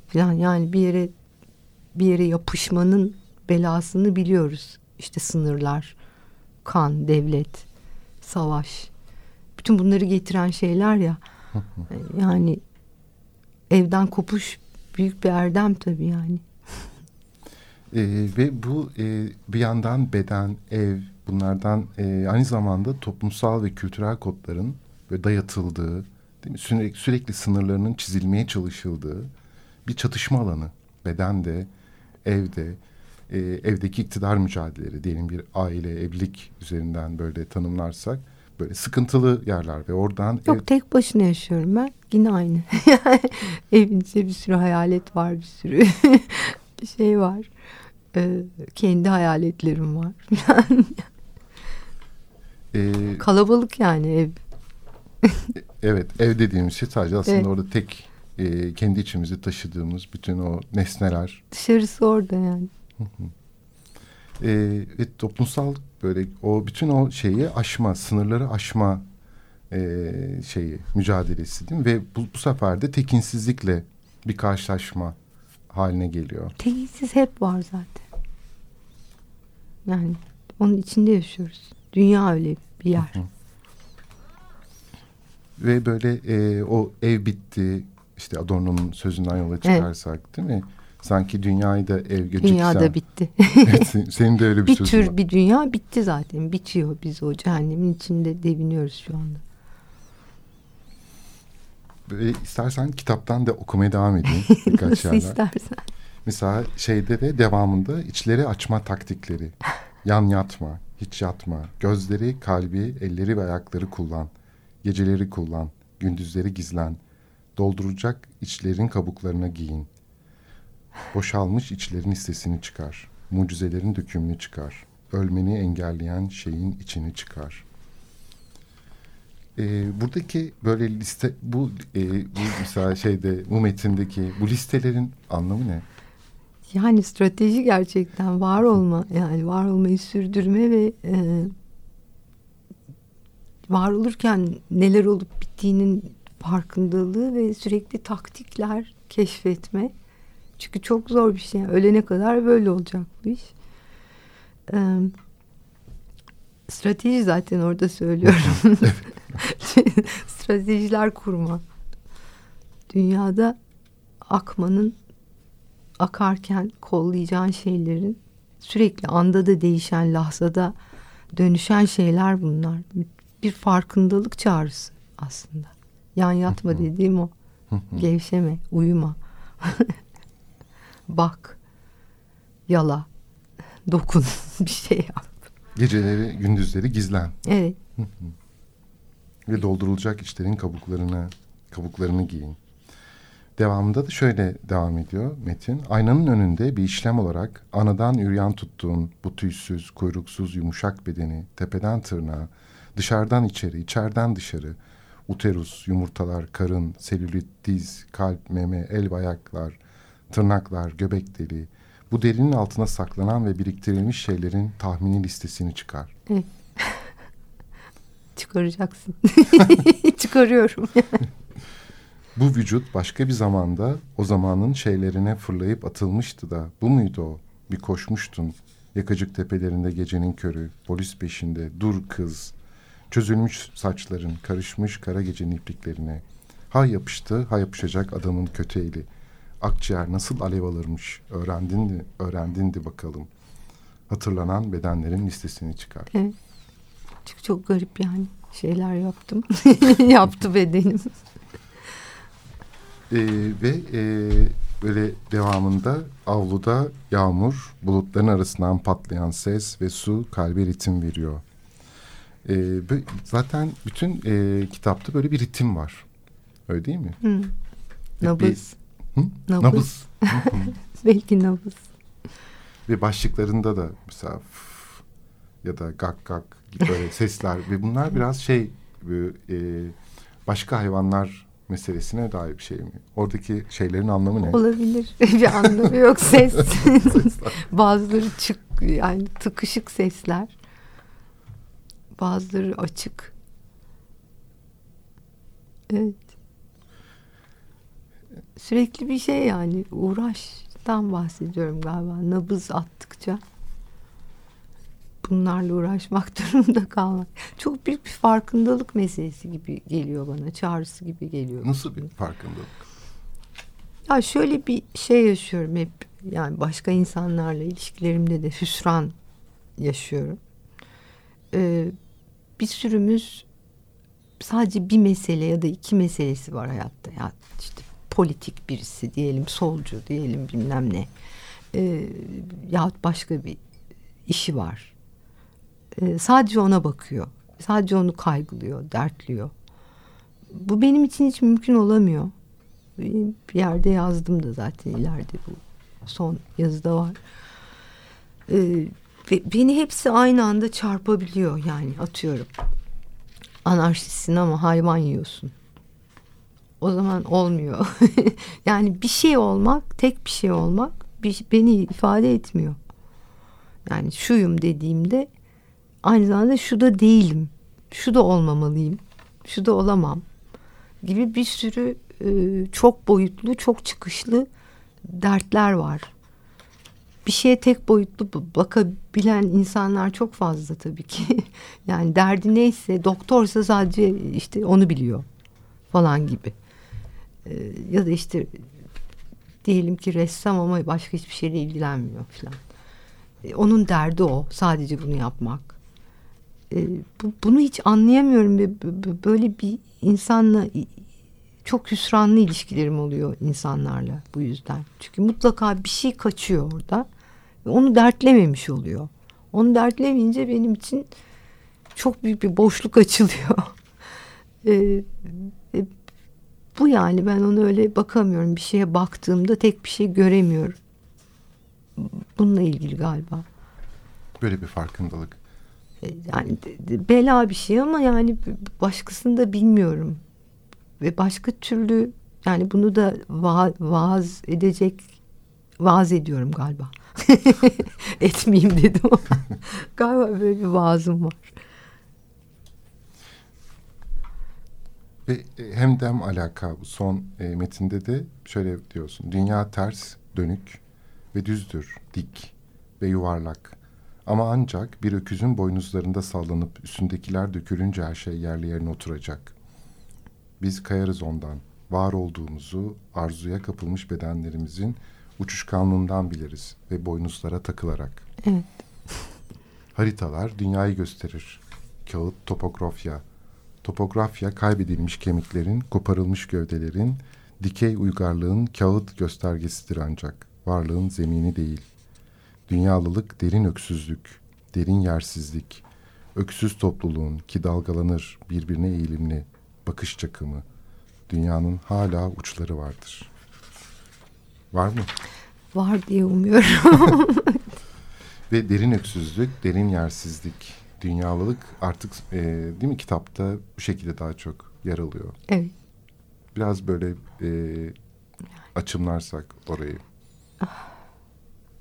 falan yani bir yere bir yere yapışmanın belasını biliyoruz. İşte sınırlar, kan, devlet, savaş bütün bunları getiren şeyler ya. yani evden kopuş büyük bir erdem tabii yani. E, ve bu e, bir yandan beden, ev bunlardan e, aynı zamanda toplumsal ve kültürel kodların ve dayatıldığı, değil mi? Sürekli, sürekli sınırlarının çizilmeye çalışıldığı bir çatışma alanı. Bedende, evde, e, evdeki iktidar mücadeleleri diyelim bir aile, evlilik üzerinden böyle tanımlarsak böyle sıkıntılı yerler ve oradan Yok ev... tek başına yaşıyorum ben. Yine aynı. (laughs) Evin içinde bir sürü hayalet var, bir sürü (laughs) şey var. Ee, kendi hayaletlerim var. (laughs) ee, Kalabalık yani ev. evet ev dediğimiz şey sadece aslında evet. orada tek e, kendi içimizi taşıdığımız bütün o nesneler. Dışarısı orada yani. e, ve toplumsal böyle o bütün o şeyi aşma, sınırları aşma e, şeyi mücadelesi değil mi? Ve bu, bu sefer de tekinsizlikle bir karşılaşma haline geliyor. Tekinsiz hep var zaten. Yani onun içinde yaşıyoruz. Dünya öyle bir yer. Hı hı. Ve böyle e, o ev bitti işte Adorno'nun sözünden yola çıkarsak evet. değil mi? Sanki dünyayı da ev göçük Dünya da bitti. (laughs) evet, senin de öyle bir, bir sözün tür var. bir dünya bitti zaten. Bitiyor. Biz o cehennemin içinde deviniyoruz şu anda. Böyle istersen kitaptan da okumaya devam edeyim. (laughs) Birkaç Nasıl yerler. istersen. Mesela şeyde de devamında içleri açma taktikleri. (laughs) Yan yatma, hiç yatma. Gözleri, kalbi, elleri ve ayakları kullan. Geceleri kullan, gündüzleri gizlen. Dolduracak içlerin kabuklarına giyin. Boşalmış içlerin hissesini çıkar. Mucizelerin dökümünü çıkar. Ölmeni engelleyen şeyin içini çıkar. Ee, buradaki böyle liste bu, e, bu mesela şeyde bu metindeki bu listelerin anlamı ne? Yani strateji gerçekten var olma yani var olmayı sürdürme ve e, var olurken neler olup bittiğinin farkındalığı ve sürekli taktikler keşfetme. Çünkü çok zor bir şey. Ölene kadar böyle olacak bu iş. Ee, strateji zaten orada söylüyorum. (laughs) Stratejiler kurma. Dünyada akmanın akarken kollayacağın şeylerin sürekli anda da değişen lahzada dönüşen şeyler bunlar. Bir farkındalık çağrısı aslında. Yan yatma dediğim o. Gevşeme, uyuma. (laughs) Bak. Yala. Dokun. (laughs) bir şey yap. Geceleri, gündüzleri gizlen. Evet. Ve doldurulacak içlerin kabuklarını, kabuklarını giyin. Devamında da şöyle devam ediyor Metin. Aynanın önünde bir işlem olarak anadan üryan tuttuğun bu tüysüz, kuyruksuz, yumuşak bedeni tepeden tırnağa, dışarıdan içeri, içeriden dışarı, uterus, yumurtalar, karın, selülit, diz, kalp, meme, el ayaklar, tırnaklar, göbek deliği, bu derinin altına saklanan ve biriktirilmiş şeylerin tahmini listesini çıkar. Evet. (laughs) Çıkaracaksın. (laughs) Çıkarıyorum. bu vücut başka bir zamanda o zamanın şeylerine fırlayıp atılmıştı da bu muydu o? Bir koşmuştun. Yakacık tepelerinde gecenin körü, polis peşinde, dur kız. Çözülmüş saçların, karışmış kara gecenin ipliklerine. Ha yapıştı, ha yapışacak adamın kötü eli. Akciğer nasıl alev alırmış, öğrendin, öğrendindi bakalım. Hatırlanan bedenlerin listesini çıkar. Evet. Çünkü çok garip yani şeyler yaptım. (laughs) Yaptı bedenim. Ee, ve e, böyle devamında avluda yağmur, bulutların arasından patlayan ses ve su kalbe ritim veriyor. Ee, zaten bütün e, kitapta böyle bir ritim var. Öyle değil mi? Hı. Nabız. Hı? Nabız. nabız. (laughs) Belki nabız. Ve başlıklarında da mesela ya da gak gak gibi böyle (laughs) sesler ve bunlar biraz şey e, başka hayvanlar meselesine dair bir şey mi? Oradaki şeylerin anlamı ne? Olabilir. (laughs) bir anlamı yok ses. Bazıları çık yani tıkışık sesler. Bazıları açık. Evet. Sürekli bir şey yani uğraştan bahsediyorum galiba. Nabız attıkça bunlarla uğraşmak (laughs) durumunda kalmak. Çok büyük bir farkındalık meselesi gibi geliyor bana. Çağrısı gibi geliyor. Nasıl bir farkındalık? Ya şöyle bir şey yaşıyorum hep. Yani başka insanlarla ilişkilerimde de hüsran yaşıyorum. Ee, bir sürümüz sadece bir mesele ya da iki meselesi var hayatta. Ya işte politik birisi diyelim, solcu diyelim bilmem ne. Ee, yahut başka bir işi var. Ee, sadece ona bakıyor. Sadece onu kaygılıyor, dertliyor. Bu benim için hiç mümkün olamıyor. Bir yerde yazdım da zaten ileride bu son yazıda var. Ee, beni hepsi aynı anda çarpabiliyor yani atıyorum. Anarşistsin ama hayvan yiyorsun. O zaman olmuyor. (laughs) yani bir şey olmak, tek bir şey olmak bir, beni ifade etmiyor. Yani şuyum dediğimde aynı zamanda şu da değilim. Şu da olmamalıyım. Şu da olamam. Gibi bir sürü e, çok boyutlu, çok çıkışlı dertler var. Bir şeye tek boyutlu bakabilen insanlar çok fazla tabii ki. (laughs) yani derdi neyse doktorsa sadece işte onu biliyor falan gibi. Ee, ya da işte diyelim ki ressam ama başka hiçbir şeyle ilgilenmiyor falan. Ee, onun derdi o. Sadece bunu yapmak. Ee, bu, bunu hiç anlayamıyorum. Böyle bir insanla çok hüsranlı ilişkilerim oluyor insanlarla bu yüzden. Çünkü mutlaka bir şey kaçıyor orada. Onu dertlememiş oluyor. Onu dertlemeyince benim için çok büyük bir boşluk açılıyor. (laughs) bu yani ben onu öyle bakamıyorum. Bir şeye baktığımda tek bir şey göremiyorum. Bununla ilgili galiba. Böyle bir farkındalık. E, yani bela bir şey ama yani başkasını da bilmiyorum ve başka türlü yani bunu da va vaaz edecek vaaz ediyorum galiba. (laughs) Etmeyeyim dedim ama (laughs) galiba böyle bir vaazım var. Ve e, hem dem alaka bu son e, metinde de şöyle diyorsun. Dünya ters, dönük ve düzdür, dik ve yuvarlak. Ama ancak bir öküzün boynuzlarında sallanıp üstündekiler dökülünce her şey yerli yerine oturacak. Biz kayarız ondan. Var olduğumuzu arzuya kapılmış bedenlerimizin uçuşkanlığından biliriz ve boynuzlara takılarak. Evet. Haritalar dünyayı gösterir. Kağıt topografya. Topografya kaybedilmiş kemiklerin, koparılmış gövdelerin, dikey uygarlığın kağıt göstergesidir ancak. Varlığın zemini değil. Dünyalılık derin öksüzlük, derin yersizlik. Öksüz topluluğun ki dalgalanır birbirine eğilimli, bakış çakımı, dünyanın hala uçları vardır. Var mı? Var diye umuyorum. (laughs) Ve derin öksüzlük, derin yersizlik, dünyalılık artık e, değil mi kitapta bu şekilde daha çok yer alıyor. Evet. Biraz böyle e, açımlarsak orayı. Ah,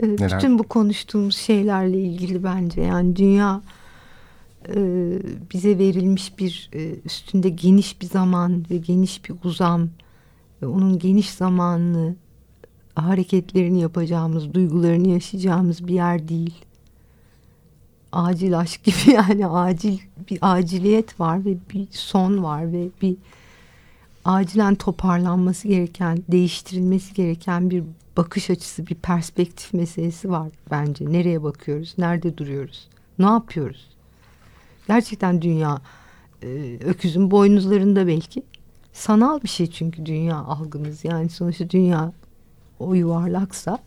e, bütün bu konuştuğumuz şeylerle ilgili bence yani dünya e, bize verilmiş bir e, üstünde geniş bir zaman ve geniş bir uzam ve onun geniş zamanını hareketlerini yapacağımız, duygularını yaşayacağımız bir yer değil. Acil aşk gibi (laughs) yani acil bir aciliyet var ve bir son var ve bir acilen toparlanması gereken, değiştirilmesi gereken bir bakış açısı, bir perspektif meselesi var bence. Nereye bakıyoruz, nerede duruyoruz, ne yapıyoruz? Gerçekten dünya e, öküzün boynuzlarında belki. Sanal bir şey çünkü dünya algımız. Yani sonuçta dünya o yuvarlaksa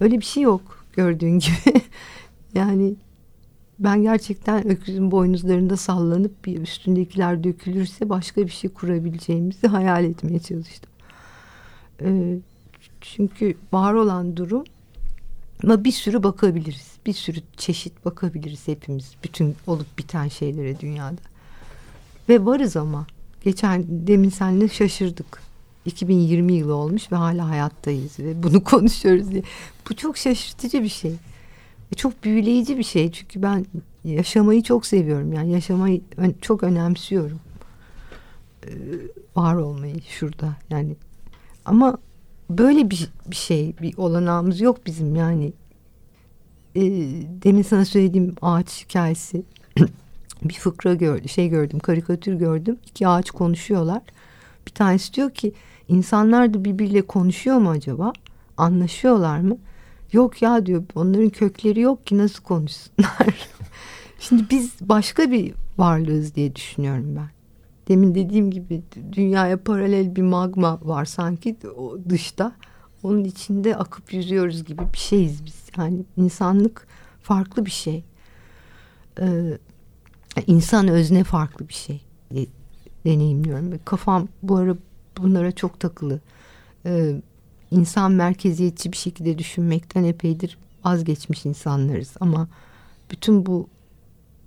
öyle bir şey yok gördüğün gibi. (laughs) yani ben gerçekten öküzün boynuzlarında sallanıp bir üstündekiler dökülürse başka bir şey kurabileceğimizi hayal etmeye çalıştım. Ee, çünkü var olan durum ama bir sürü bakabiliriz. Bir sürü çeşit bakabiliriz hepimiz. Bütün olup biten şeylere dünyada. Ve varız ama. Geçen demin seninle şaşırdık. 2020 yılı olmuş ve hala hayattayız ve bunu (laughs) konuşuyoruz diye. Bu çok şaşırtıcı bir şey. Ve çok büyüleyici bir şey. Çünkü ben yaşamayı çok seviyorum. Yani yaşamayı çok önemsiyorum. Ee, var olmayı şurada. Yani ama böyle bir, bir şey, bir olanağımız yok bizim yani. E, demin sana söylediğim ağaç hikayesi (clears throat) bir fıkra gördüm, şey gördüm, karikatür gördüm. İki ağaç konuşuyorlar. Bir tanesi diyor ki insanlar da birbiriyle konuşuyor mu acaba? Anlaşıyorlar mı? Yok ya diyor onların kökleri yok ki nasıl konuşsunlar? (laughs) Şimdi biz başka bir varlığız diye düşünüyorum ben. Demin dediğim gibi dünyaya paralel bir magma var sanki o dışta. Onun içinde akıp yüzüyoruz gibi bir şeyiz biz. Yani insanlık farklı bir şey. Ee, insan özne farklı bir şey deneyimliyorum. Kafam bu ara bunlara çok takılı. Ee, insan merkeziyetçi bir şekilde düşünmekten epeydir vazgeçmiş insanlarız. Ama bütün bu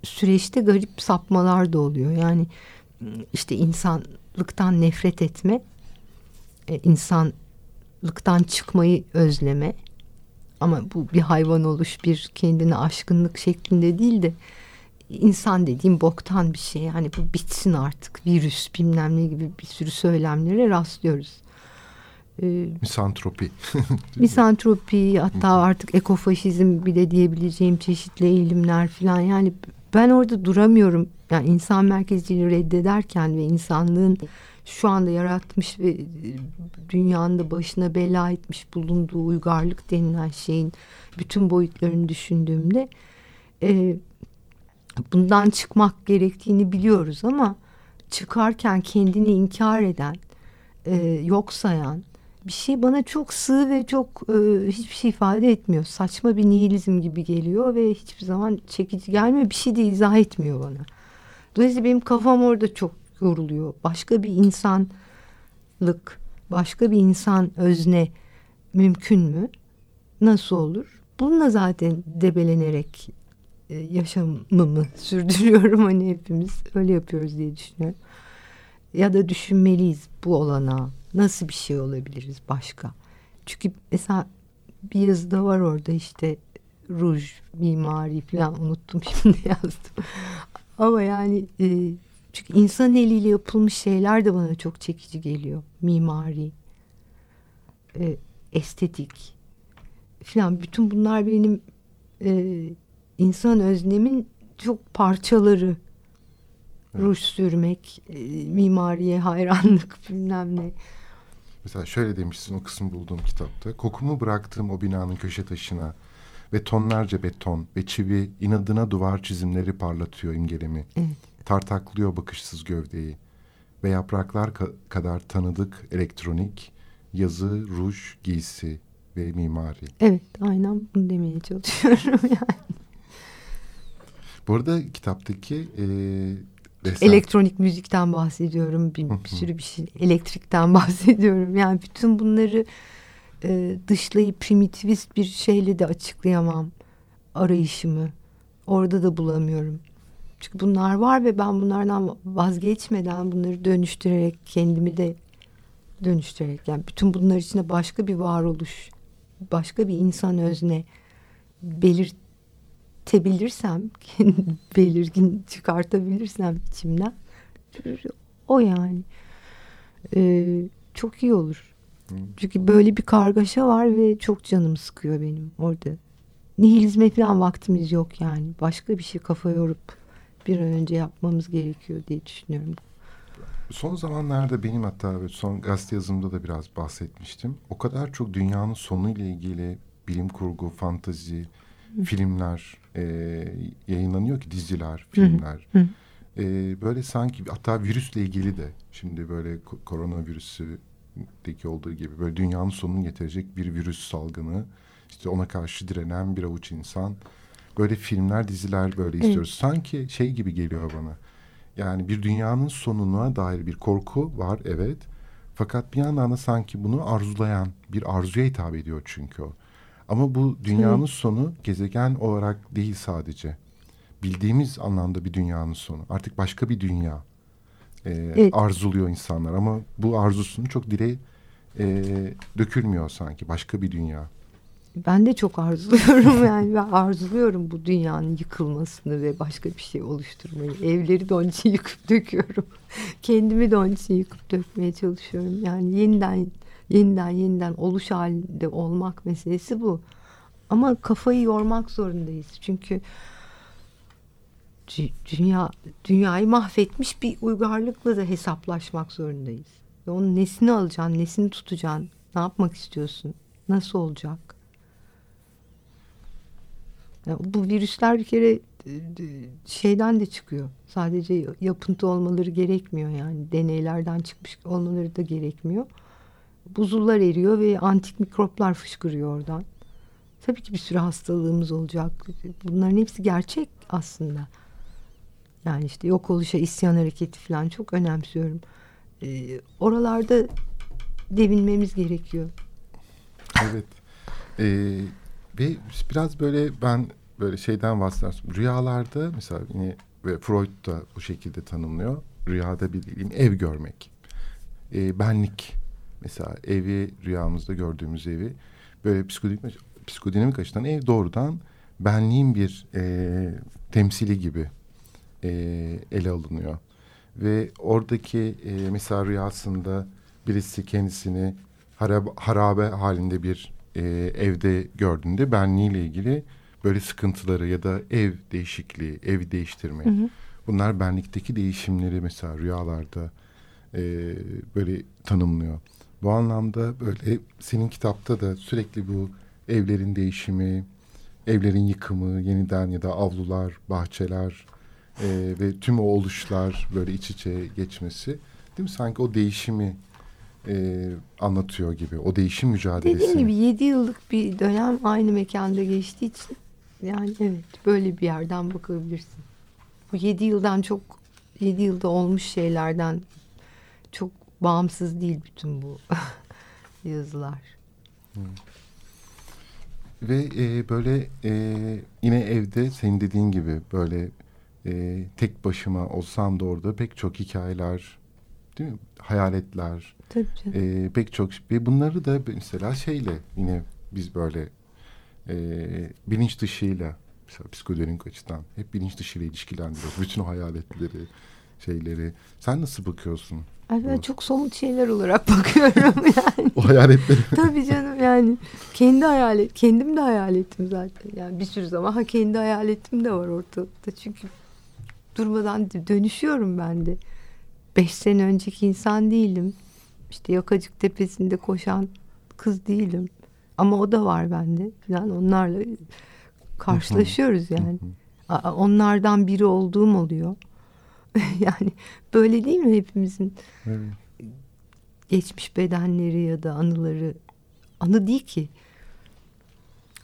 süreçte garip sapmalar da oluyor. Yani işte insanlıktan nefret etme, e, insanlıktan çıkmayı özleme. Ama bu bir hayvan oluş, bir kendine aşkınlık şeklinde değil de insan dediğim boktan bir şey. Yani bu bitsin artık. Virüs bilmem ne gibi bir sürü söylemlere rastlıyoruz. Ee, misantropi. (laughs) misantropi hatta artık ekofaşizm bile diyebileceğim çeşitli eğilimler falan. Yani ben orada duramıyorum. Yani insan merkezciliği reddederken ve insanlığın şu anda yaratmış ve dünyanın da başına bela etmiş bulunduğu uygarlık denilen şeyin bütün boyutlarını düşündüğümde e, bundan çıkmak gerektiğini biliyoruz ama çıkarken kendini inkar eden, e, yok sayan bir şey bana çok sığ ve çok e, hiçbir şey ifade etmiyor. Saçma bir nihilizm gibi geliyor ve hiçbir zaman çekici gelmiyor. Bir şey de izah etmiyor bana. Dolayısıyla benim kafam orada çok yoruluyor. Başka bir insanlık, başka bir insan özne mümkün mü? Nasıl olur? Bununla zaten debelenerek e, yaşamımı (laughs) sürdürüyorum hani hepimiz öyle yapıyoruz diye düşünüyorum. Ya da düşünmeliyiz bu olana nasıl bir şey olabiliriz başka? Çünkü mesela bir yazıda var orada işte ruj, mimari falan unuttum (laughs) şimdi yazdım. Ama yani e, çünkü insan eliyle yapılmış şeyler de bana çok çekici geliyor. Mimari, e, estetik falan bütün bunlar benim e, insan öznemin çok parçaları. Evet. Ruj sürmek, e, mimariye hayranlık (laughs) bilmem ne. Mesela şöyle demişsin o kısmı bulduğum kitapta. Kokumu bıraktığım o binanın köşe taşına ve tonlarca beton ve çivi inadına duvar çizimleri parlatıyor imgelemi. Evet. Tartaklıyor bakışsız gövdeyi ve yapraklar ka kadar tanıdık elektronik, yazı, ruj, giysi ve mimari. Evet aynen bunu demeye çalışıyorum (laughs) yani. Bu arada kitaptaki e, Desen. Elektronik müzikten bahsediyorum. Bir, bir sürü bir şey. Elektrikten (laughs) bahsediyorum. Yani bütün bunları e, dışlayıp primitivist bir şeyle de açıklayamam arayışımı. Orada da bulamıyorum. Çünkü bunlar var ve ben bunlardan vazgeçmeden bunları dönüştürerek kendimi de dönüştürerek yani bütün bunlar içinde başka bir varoluş, başka bir insan özne belirt tebilirsem, (laughs) belirgin çıkartabilirsem içimden o yani. Ee, çok iyi olur. Çünkü böyle bir kargaşa var ve çok canım sıkıyor benim orada. Nihilizme falan vaktimiz yok yani. Başka bir şey kafa yorup bir an önce yapmamız gerekiyor diye düşünüyorum. Son zamanlarda benim hatta son gazete yazımda da biraz bahsetmiştim. O kadar çok dünyanın sonu ile ilgili bilim kurgu, fantazi, filmler e, yayınlanıyor ki diziler, filmler. Hı hı. E, böyle sanki hatta virüsle ilgili de şimdi böyle koronavirüsüdeki olduğu gibi böyle dünyanın sonunu getirecek bir virüs salgını. işte ona karşı direnen bir avuç insan. Böyle filmler, diziler böyle istiyoruz. Hı. Sanki şey gibi geliyor bana. Yani bir dünyanın sonuna dair bir korku var evet. Fakat bir yandan da sanki bunu arzulayan bir arzuya hitap ediyor çünkü o. Ama bu dünyanın Hı. sonu gezegen olarak değil sadece. Bildiğimiz anlamda bir dünyanın sonu. Artık başka bir dünya e, evet. arzuluyor insanlar. Ama bu arzusunu çok dile e, dökülmüyor sanki. Başka bir dünya. Ben de çok arzuluyorum (laughs) yani ben arzuluyorum bu dünyanın yıkılmasını ve başka bir şey oluşturmayı. Evleri de onun için yıkıp döküyorum. (laughs) Kendimi de onun için yıkıp dökmeye çalışıyorum. Yani yeniden yeniden yeniden oluş halinde olmak meselesi bu. Ama kafayı yormak zorundayız. Çünkü dünya dünyayı mahvetmiş bir uygarlıkla da hesaplaşmak zorundayız. Ve onun nesini alacaksın, nesini tutacaksın, ne yapmak istiyorsun, nasıl olacak? Yani bu virüsler bir kere şeyden de çıkıyor. Sadece yapıntı olmaları gerekmiyor yani. Deneylerden çıkmış olmaları da gerekmiyor buzullar eriyor ve antik mikroplar fışkırıyor oradan. Tabii ki bir sürü hastalığımız olacak. Bunların hepsi gerçek aslında. Yani işte yok oluşa isyan hareketi falan çok önemsiyorum. E, oralarda devinmemiz gerekiyor. Evet. Ee, ve biraz böyle ben böyle şeyden bahsedersin. Rüyalarda mesela yine ve Freud da bu şekilde tanımlıyor. Rüyada bildiğim ev görmek. Ee, benlik. Mesela evi rüyamızda gördüğümüz evi böyle psikodinamik, psikodinamik açıdan ev doğrudan benliğin bir e, temsili gibi e, ele alınıyor. Ve oradaki e, mesela rüyasında birisi kendisini harabe, harabe halinde bir e, evde gördüğünde benliğiyle ilgili böyle sıkıntıları ya da ev değişikliği, ev değiştirme. Hı hı. Bunlar benlikteki değişimleri mesela rüyalarda e, böyle tanımlıyor. Bu anlamda böyle senin kitapta da sürekli bu evlerin değişimi, evlerin yıkımı, yeniden ya da avlular, bahçeler e, ve tüm o oluşlar böyle iç içe geçmesi değil mi? Sanki o değişimi e, anlatıyor gibi. O değişim mücadelesi. Dediğim gibi yedi yıllık bir dönem aynı mekanda geçtiği için yani evet böyle bir yerden bakabilirsin. Bu yedi yıldan çok yedi yılda olmuş şeylerden bağımsız değil bütün bu (laughs) yazılar. Hmm. Ve e, böyle e, yine evde senin dediğin gibi böyle e, tek başıma olsam da orada pek çok hikayeler, değil mi? Hayaletler, Tabii canım. E, pek çok ve bunları da mesela şeyle yine biz böyle e, bilinç dışıyla mesela psikodinamik açıdan hep bilinç dışıyla ilişkilendiriyoruz. Bütün o hayaletleri, şeyleri. Sen nasıl bakıyorsun? Ay ben çok somut şeyler olarak (laughs) bakıyorum yani. o hayaletleri. Tabii canım yani kendi hayalet, kendim de hayaletim zaten. Yani bir sürü zaman ha kendi hayaletim de var ortalıkta. Çünkü durmadan dönüşüyorum ben de. Beş sene önceki insan değilim. İşte Yakacık Tepesi'nde koşan kız değilim. Ama o da var bende. Yani onlarla karşılaşıyoruz yani. Onlardan biri olduğum oluyor. (laughs) yani böyle değil mi hepimizin evet. geçmiş bedenleri ya da anıları anı değil ki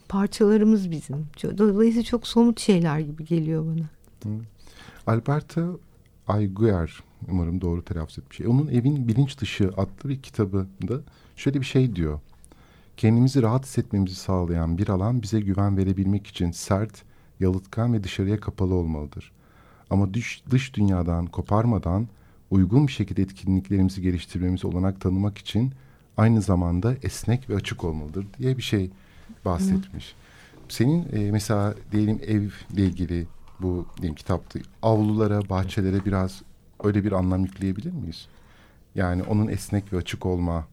parçalarımız bizim. Dolayısıyla çok somut şeyler gibi geliyor bana. Hı. Alberto Ayguer umarım doğru telaffuz etmiş. Onun Evin Bilinç Dışı adlı bir kitabında şöyle bir şey diyor. Kendimizi rahat hissetmemizi sağlayan bir alan bize güven verebilmek için sert, yalıtkan ve dışarıya kapalı olmalıdır. Ama dış, dış dünyadan koparmadan uygun bir şekilde etkinliklerimizi geliştirmemizi olanak tanımak için aynı zamanda esnek ve açık olmalıdır diye bir şey bahsetmiş. Hı. Senin e, mesela diyelim evle ilgili bu diyelim kitapta avlulara, bahçelere biraz öyle bir anlam yükleyebilir miyiz? Yani onun esnek ve açık olma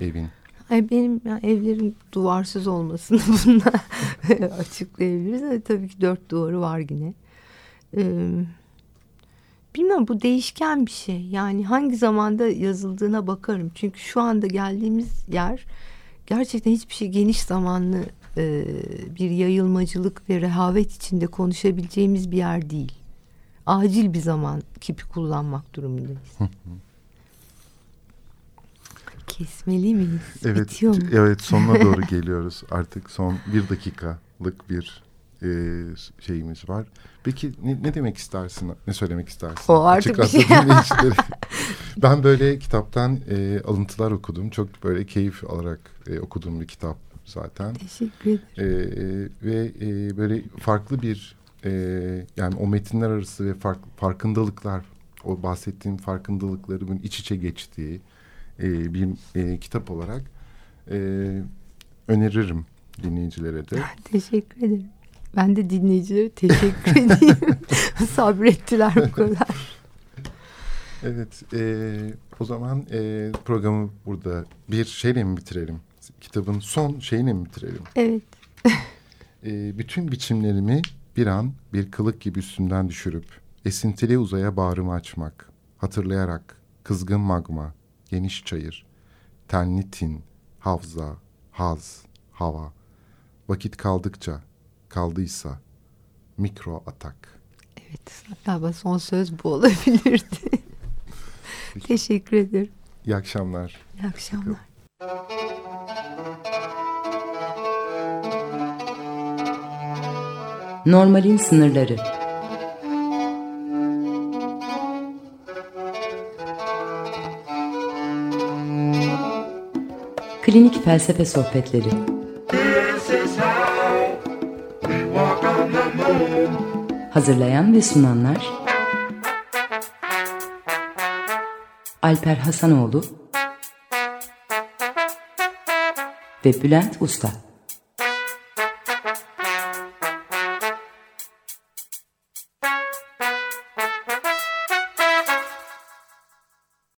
evin. Ay benim yani evlerin duvarsız olmasını (laughs) bununla (laughs) açıklayabiliriz. Tabii ki dört duvarı var yine. Ee, bilmiyorum bu değişken bir şey. Yani hangi zamanda yazıldığına bakarım. Çünkü şu anda geldiğimiz yer gerçekten hiçbir şey geniş zamanlı e, bir yayılmacılık ve rehavet içinde konuşabileceğimiz bir yer değil. Acil bir zaman kipi kullanmak durumundayız. Kesmeli miyiz? Evet, Bitiyor mu? evet sonuna doğru (laughs) geliyoruz. Artık son bir dakikalık bir e, şeyimiz var. Peki ne, ne demek istersin? Ne söylemek istersin? O artık Açık bir şey. (laughs) ben böyle kitaptan e, alıntılar okudum. Çok böyle keyif alarak e, okuduğum bir kitap zaten. Teşekkür ederim. E, ve e, böyle farklı bir e, yani o metinler arası ve fark, farkındalıklar o bahsettiğim farkındalıkların iç içe geçtiği e, bir e, kitap olarak e, öneririm dinleyicilere de. Teşekkür ederim. Ben de dinleyicilere teşekkür (laughs) edeyim. (laughs) Sabrettiler bu kadar. Evet, e, o zaman e, programı burada bir şeyle mi bitirelim? Kitabın son şeyini mi bitirelim? Evet. e, bütün biçimlerimi bir an bir kılık gibi üstümden düşürüp esintili uzaya bağrımı açmak, hatırlayarak kızgın magma, geniş çayır, tenli tin, havza, haz, hava, vakit kaldıkça kaldıysa mikro atak. Evet galiba son söz bu olabilirdi. Teşekkür ederim. İyi akşamlar. İyi akşamlar. Normalin sınırları. Klinik felsefe sohbetleri. Hazırlayan ve sunanlar Alper Hasanoğlu ve Bülent Usta